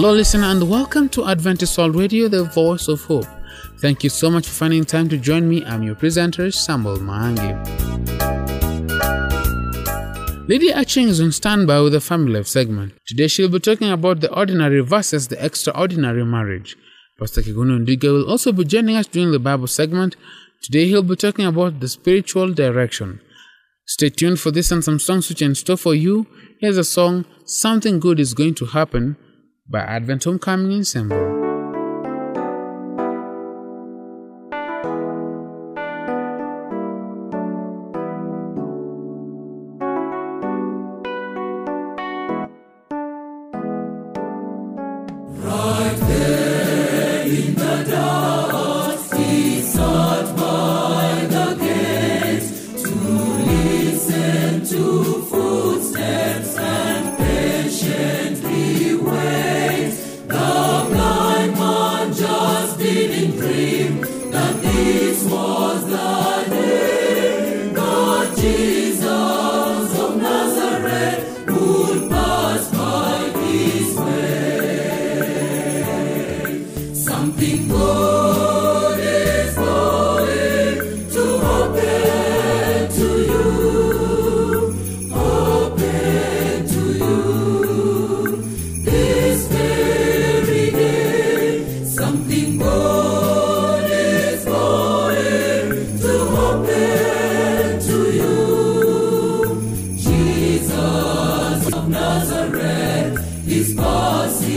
Hello, listener, and welcome to Adventist World Radio, the voice of hope. Thank you so much for finding time to join me. I'm your presenter, Samuel Mwangi. Lydia Achieng is on standby with the Family Life segment. Today she'll be talking about the ordinary versus the extraordinary marriage. Pastor Kigundu Ndwiga will also be joining us during the Bible segment. Today he'll be talking about the spiritual direction. Stay tuned for this and some songs which are in store for you. Here's a song, Something Good is Going to Happen by Advent Homecoming Ensemble.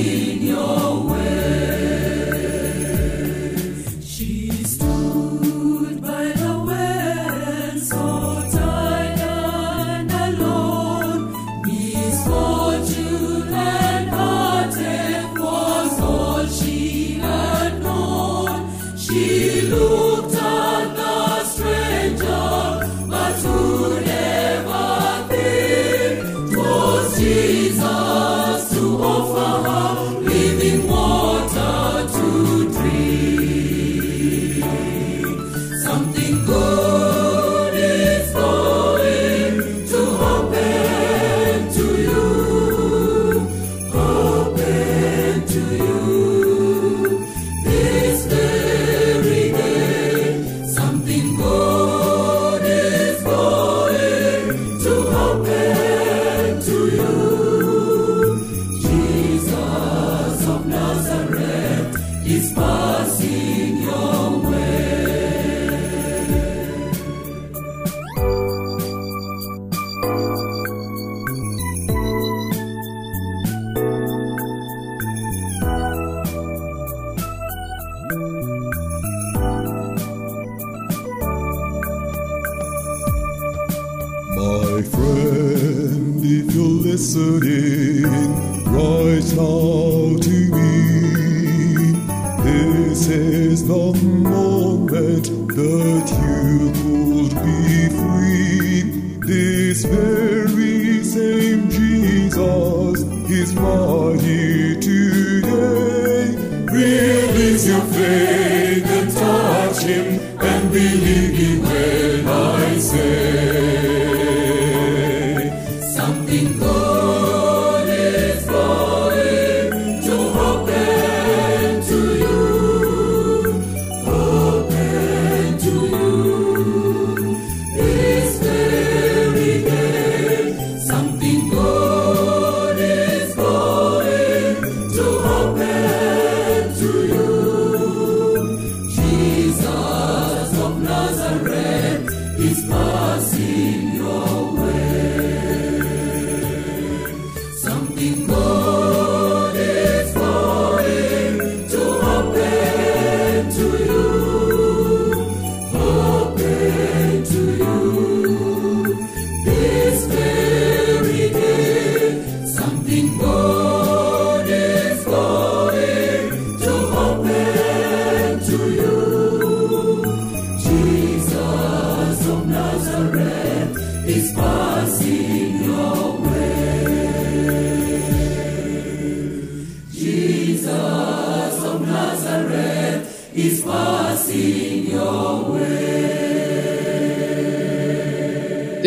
My faith and touch Him and believe me when I say.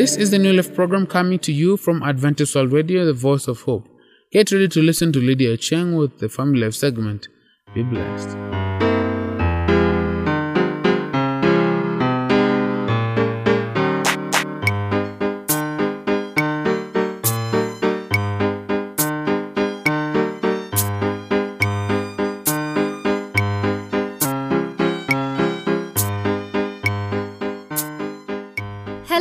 This is the New Life program coming to you from Adventist World Radio, the voice of hope. Get ready to listen to Lydia Achieng with the Family Life segment. Be blessed.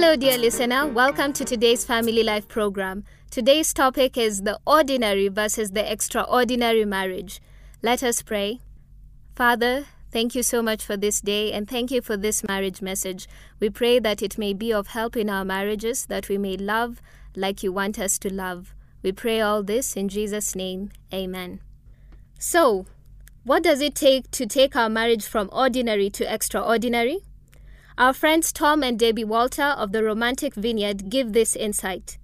Hello, dear listener. Welcome to today's Family Life program. Today's topic is the ordinary versus the extraordinary marriage. Let us pray. Father, thank you so much for this day and thank you for this marriage message. We pray that it may be of help in our marriages, that we may love like you want us to love. We pray all this in Jesus' name. Amen. So, what does it take to take our marriage from ordinary to extraordinary? Our friends Tom and Debbie Walter of the Romantic Vineyard give this insight.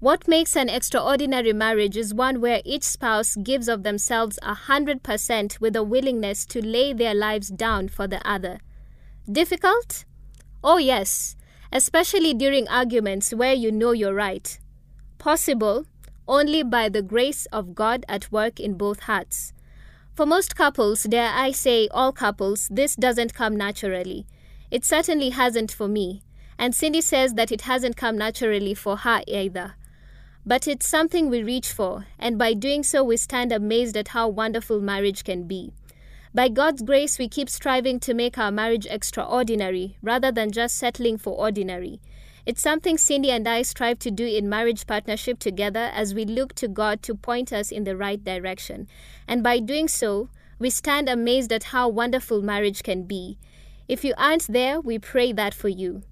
What makes an extraordinary marriage is one where each spouse gives of themselves a hundred percent with a willingness to lay their lives down for the other. Difficult? Oh, yes, especially during arguments where you know you're right. Possible only by the grace of God at work in both hearts. For most couples, dare I say all couples, this doesn't come naturally. It certainly hasn't for me, and Cindy says that it hasn't come naturally for her either. But it's something we reach for, and by doing so, we stand amazed at how wonderful marriage can be. By God's grace, we keep striving to make our marriage extraordinary rather than just settling for ordinary. It's something Cindy and I strive to do in marriage partnership together as we look to God to point us in the right direction. And by doing so, we stand amazed at how wonderful marriage can be. If you aren't there, we pray that for you.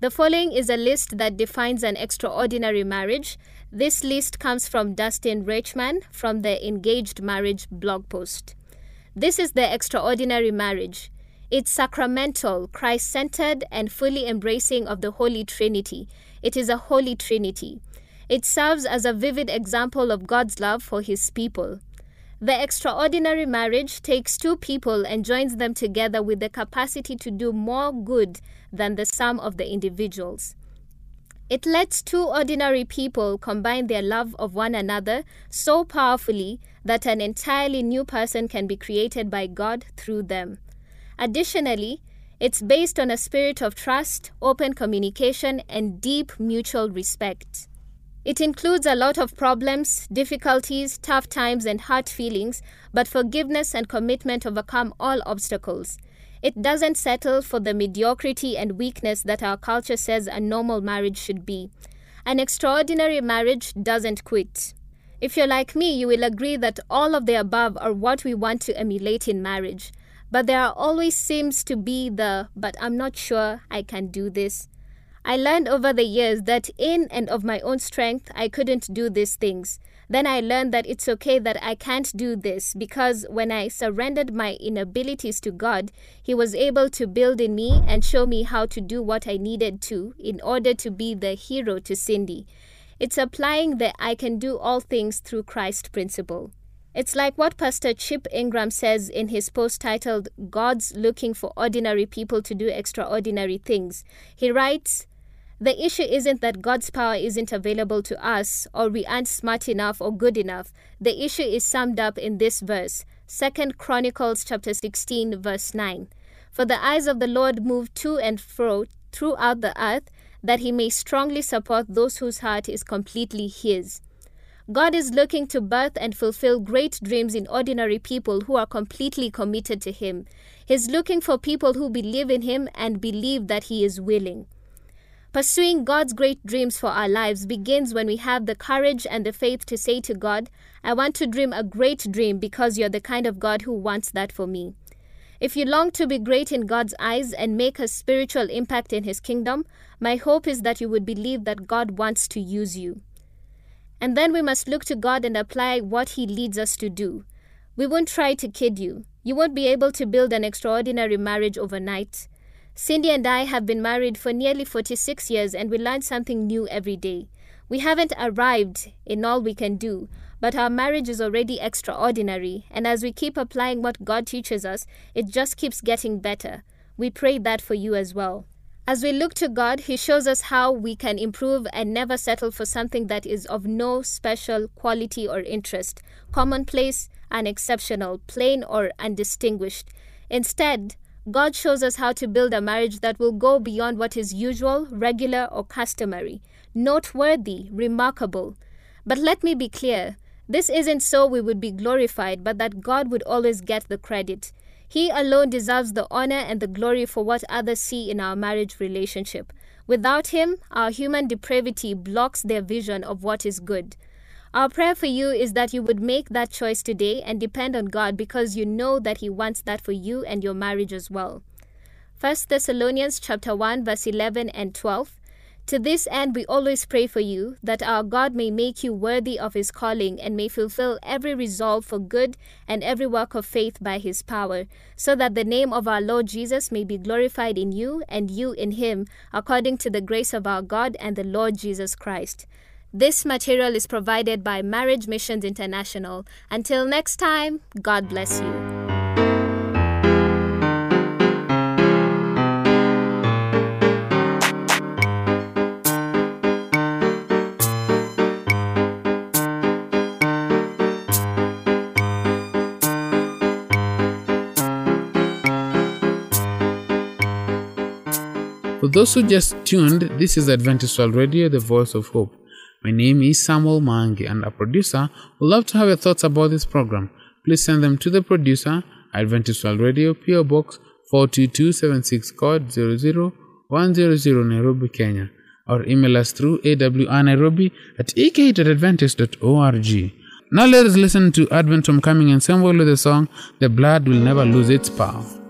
The following is a list that defines an extraordinary marriage. This list comes from Dustin Riechmann from the Engaged Marriage blog post. This is the extraordinary marriage. It's sacramental, Christ centered, and fully embracing of the Holy Trinity. It is a Holy Trinity. It serves as a vivid example of God's love for His people. The extraordinary marriage takes two people and joins them together with the capacity to do more good than the sum of the individuals. It lets two ordinary people combine their love of one another so powerfully that an entirely new person can be created by God through them. Additionally, it's based on a spirit of trust, open communication, and deep mutual respect. It includes a lot of problems, difficulties, tough times, and hard feelings, but forgiveness and commitment overcome all obstacles. It doesn't settle for the mediocrity and weakness that our culture says a normal marriage should be. An extraordinary marriage doesn't quit. If you're like me, you will agree that all of the above are what we want to emulate in marriage. But there always seems to be the, but I'm not sure I can do this. I learned over the years that in and of my own strength, I couldn't do these things. Then I learned that it's okay that I can't do this because when I surrendered my inabilities to God, He was able to build in me and show me how to do what I needed to in order to be the hero to Cindy. It's applying the I can do all things through Christ principle. It's like what Pastor Chip Ingram says in his post titled God's Looking for Ordinary People to Do Extraordinary Things. He writes, the issue isn't that God's power isn't available to us or we aren't smart enough or good enough. The issue is summed up in this verse, 2 Chronicles chapter 16 verse 9. For the eyes of the Lord move to and fro throughout the earth that he may strongly support those whose heart is completely his. God is looking to birth and fulfill great dreams in ordinary people who are completely committed to Him. He's looking for people who believe in Him and believe that He is willing. Pursuing God's great dreams for our lives begins when we have the courage and the faith to say to God, I want to dream a great dream because you're the kind of God who wants that for me. If you long to be great in God's eyes and make a spiritual impact in His kingdom, my hope is that you would believe that God wants to use you. And then we must look to God and apply what He leads us to do. We won't try to kid you. You won't be able to build an extraordinary marriage overnight. Cindy and I have been married for nearly 46 years and we learn something new every day. We haven't arrived in all we can do, but our marriage is already extraordinary, and as we keep applying what God teaches us, it just keeps getting better. We pray that for you as well. As we look to God, He shows us how we can improve and never settle for something that is of no special quality or interest, commonplace, unexceptional, plain, or undistinguished. Instead, God shows us how to build a marriage that will go beyond what is usual, regular, or customary, noteworthy, remarkable. But let me be clear this isn't so we would be glorified, but that God would always get the credit. He alone deserves the honor and the glory for what others see in our marriage relationship. Without Him, our human depravity blocks their vision of what is good. Our prayer for you is that you would make that choice today and depend on God because you know that He wants that for you and your marriage as well. 1 Thessalonians chapter 1 verse 11 and 12 to this end, we always pray for you, that our God may make you worthy of his calling and may fulfill every resolve for good and every work of faith by his power, so that the name of our Lord Jesus may be glorified in you and you in him, according to the grace of our God and the Lord Jesus Christ. This material is provided by Marriage Missions International. Until next time, God bless you. For those who just tuned, this is Adventist World Radio, the voice of hope. My name is Samuel Mwangi, and our producer would love to have your thoughts about this program. Please send them to the producer, Adventist World Radio, PO Box 42276, code 00100 Nairobi, Kenya, or email us through awnairobi at ek.adventist.org. Now let us listen to Advent Homecoming Ensemble with the song The Blood Will Never Lose Its Power.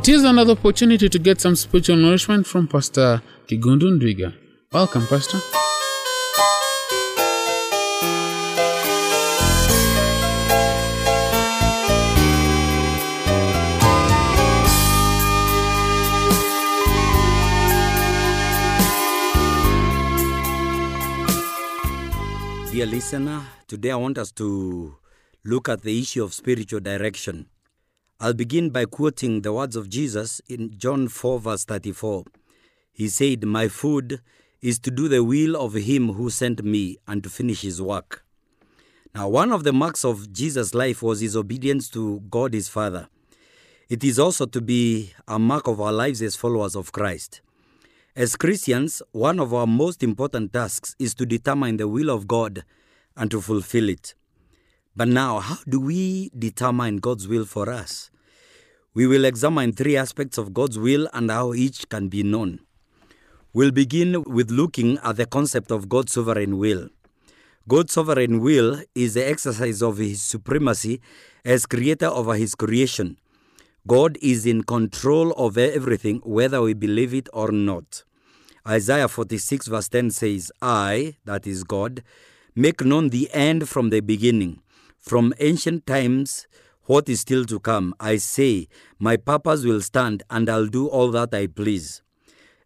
It is another opportunity to get some spiritual nourishment from Pastor Kigundu Ndwiga. Welcome, Pastor. Dear listener, today I want us to look at the issue of spiritual direction. I'll begin by quoting the words of Jesus in John 4, verse 34. He said, My food is to do the will of him who sent me and to finish his work. Now, one of the marks of Jesus' life was his obedience to God his Father. It is also to be a mark of our lives as followers of Christ. As Christians, one of our most important tasks is to determine the will of God and to fulfill it. But now, how do we determine God's will for us? We will examine three aspects of God's will and how each can be known. We'll begin with looking at the concept of God's sovereign will. God's sovereign will is the exercise of His supremacy as creator over His creation. God is in control of everything, whether we believe it or not. Isaiah 46, verse 10 says, I, that is God, make known the end from the beginning, from ancient times, what is still to come. I say, My purpose will stand, and I'll do all that I please.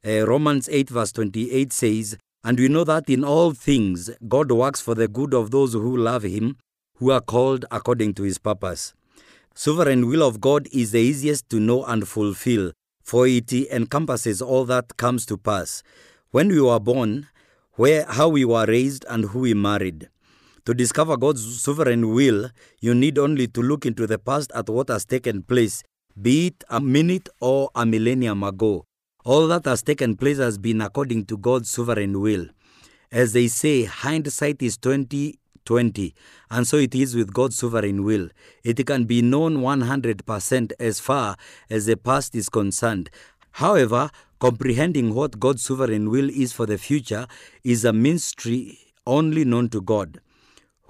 Uh, Romans 8, verse 28 says, And we know that in all things God works for the good of those who love Him, who are called according to His purpose. Sovereign will of God is the easiest to know and fulfill, for it encompasses all that comes to pass. When we were born, where how we were raised and who we married. To discover God's sovereign will, you need only to look into the past at what has taken place, be it a minute or a millennium ago. All that has taken place has been according to God's sovereign will. As they say, hindsight is 20 20, and so it is with God's sovereign will. It can be known 100% as far as the past is concerned. However, comprehending what God's sovereign will is for the future is a mystery only known to God.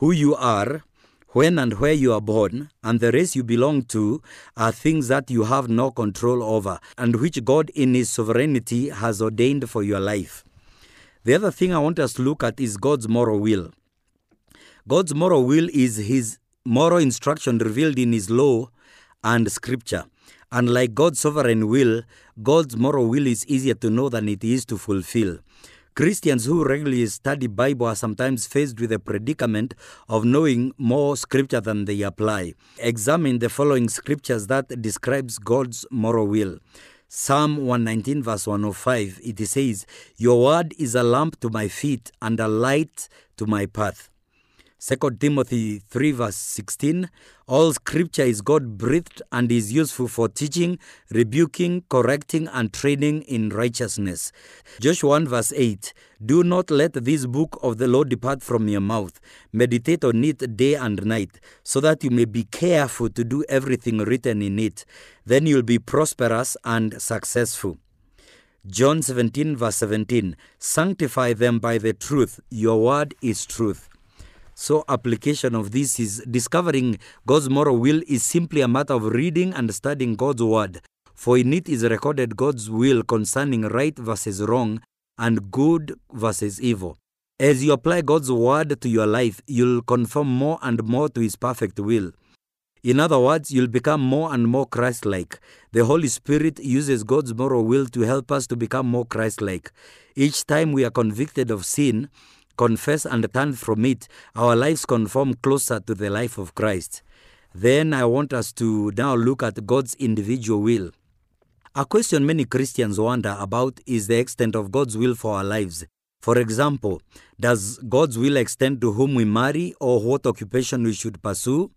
Who you are, when and where you are born, and the race you belong to are things that you have no control over, and which God in His sovereignty has ordained for your life. The other thing I want us to look at is God's moral will. God's moral will is His moral instruction revealed in His law and Scripture. Unlike God's sovereign will, God's moral will is easier to know than it is to fulfill. Christians who regularly study Bible are sometimes faced with the predicament of knowing more scripture than they apply. Examine the following scriptures that describes God's moral will. Psalm 119 verse 105 it says, "Your word is a lamp to my feet and a light to my path." 2 Timothy 3 verse 16 All scripture is God breathed and is useful for teaching, rebuking, correcting, and training in righteousness. Joshua 1 verse 8 Do not let this book of the law depart from your mouth. Meditate on it day and night, so that you may be careful to do everything written in it. Then you'll be prosperous and successful. John 17 verse 17 Sanctify them by the truth. Your word is truth. So, application of this is discovering God's moral will is simply a matter of reading and studying God's word. For in it is recorded God's will concerning right versus wrong and good versus evil. As you apply God's word to your life, you'll conform more and more to His perfect will. In other words, you'll become more and more Christ like. The Holy Spirit uses God's moral will to help us to become more Christ like. Each time we are convicted of sin, confess and turn from it, our lives conform closer to the life of Christ. Then I want us to now look at God's individual will. A question many Christians wonder about is the extent of God's will for our lives. For example, does God's will extend to whom we marry or what occupation we should pursue?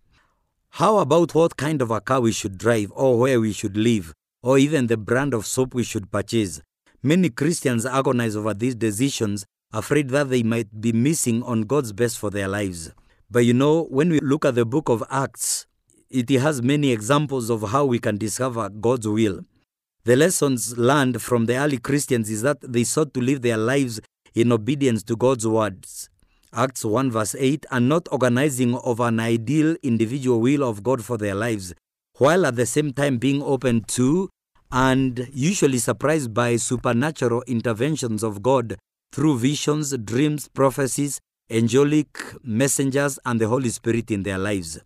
How about what kind of a car we should drive or where we should live or even the brand of soap we should purchase? Many Christians agonize over these decisions afraid that they might be missing on God's best for their lives. But you know, when we look at the book of Acts, it has many examples of how we can discover God's will. The lessons learned from the early Christians is that they sought to live their lives in obedience to God's words. Acts 1 verse 8, and not organizing of an ideal individual will of God for their lives, while at the same time being open to and usually surprised by supernatural interventions of God through visions, dreams, prophecies, angelic messengers, and the Holy Spirit in their lives.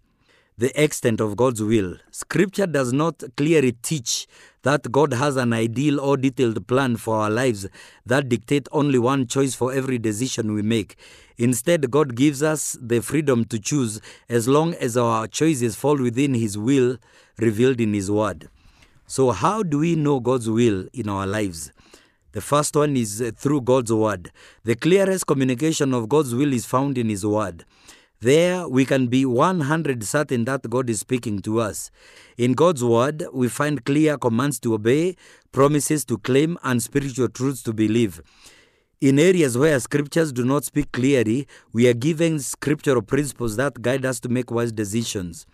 The extent of God's will. Scripture does not clearly teach that God has an ideal or detailed plan for our lives that dictate only one choice for every decision we make. Instead, God gives us the freedom to choose as long as our choices fall within His will revealed in His Word. So, how do we know God's will in our lives? The first one is uh, through God's Word. The clearest communication of God's will is found in His Word. There, we can be 100 certain that God is speaking to us. In God's Word, we find clear commands to obey, promises to claim, and spiritual truths to believe. In areas where scriptures do not speak clearly, we are given scriptural principles that guide us to make wise decisions.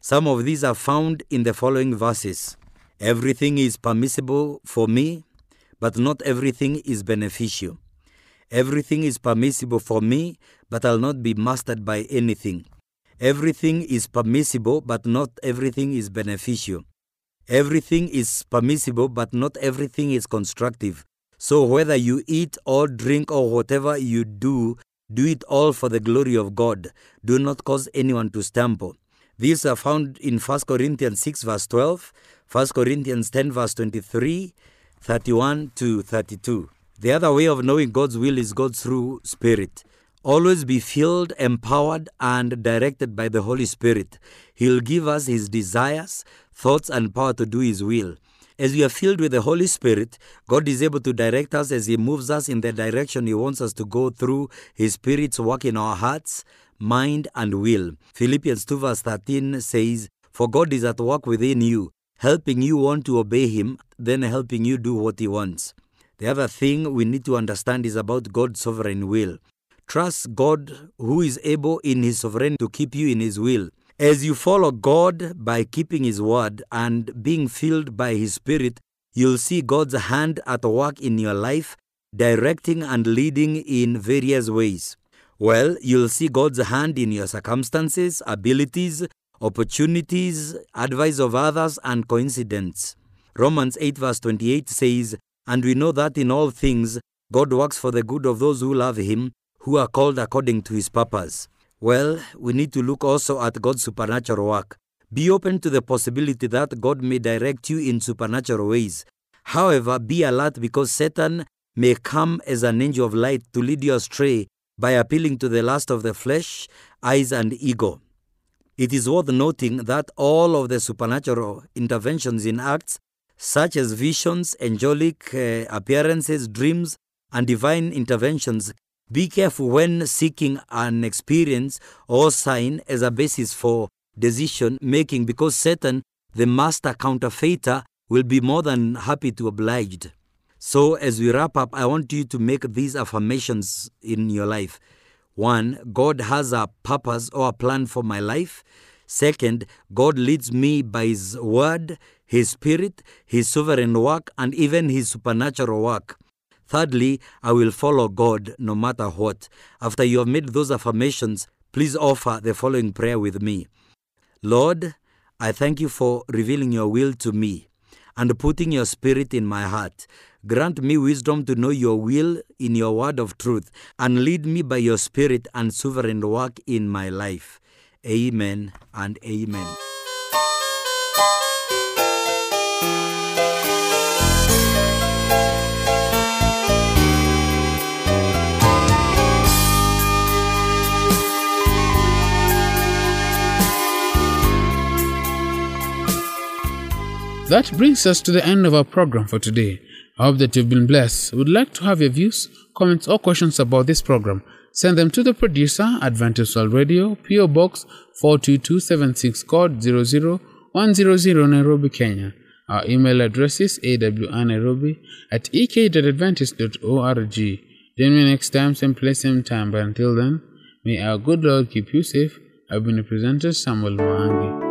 Some of these are found in the following verses Everything is permissible for me, but not everything is beneficial. Everything is permissible for me, but I'll not be mastered by anything. Everything is permissible, but not everything is beneficial. Everything is permissible, but not everything is constructive. So whether you eat or drink or whatever you do, do it all for the glory of God. Do not cause anyone to stumble. These are found in 1 Corinthians 6, verse 12, 1 Corinthians 10, verse 23, 31 to 32. The other way of knowing God's will is God through Spirit. Always be filled, empowered, and directed by the Holy Spirit. He'll give us His desires, thoughts, and power to do His will. As we are filled with the Holy Spirit, God is able to direct us as He moves us in the direction He wants us to go through His Spirit's work in our hearts, mind, and will. Philippians 2, verse 13 says, For God is at work within you, helping you want to obey Him, then helping you do what He wants. The other thing we need to understand is about God's sovereign will. Trust God who is able in His sovereign to keep you in His will. As you follow God by keeping His word and being filled by His Spirit, you'll see God's hand at work in your life, directing and leading in various ways. Well, you'll see God's hand in your circumstances, abilities, opportunities, advice of others, and coincidence. Romans 8, verse 28 says, And we know that in all things God works for the good of those who love Him, who are called according to His purpose. Well, we need to look also at God's supernatural work. Be open to the possibility that God may direct you in supernatural ways. However, be alert because Satan may come as an angel of light to lead you astray by appealing to the lust of the flesh, eyes, and ego. It is worth noting that all of the supernatural interventions in Acts, such as visions, angelic uh, appearances, dreams, and divine interventions, be careful when seeking an experience or sign as a basis for decision making because Satan, the master counterfeiter, will be more than happy to oblige. So, as we wrap up, I want you to make these affirmations in your life. One, God has a purpose or a plan for my life. Second, God leads me by His word, His spirit, His sovereign work, and even His supernatural work. Thirdly, I will follow God no matter what. After you have made those affirmations, please offer the following prayer with me Lord, I thank you for revealing your will to me and putting your spirit in my heart. Grant me wisdom to know your will in your word of truth and lead me by your spirit and sovereign work in my life. Amen and amen. That brings us to the end of our program for today. I hope that you've been blessed. Would like to have your views, comments, or questions about this program. Send them to the producer, Adventist World Radio, PO Box 42276, code 00100 Nairobi, Kenya. Our email address is awnairobi at ek.adventist.org. Join me next time, same place, same time. But until then, may our good Lord keep you safe. I've been your presenter, Samuel Mwangi.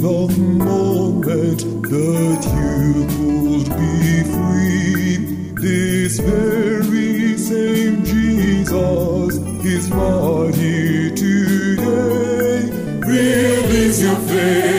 the moment that you could be free. This very same Jesus is mighty today. Release your faith.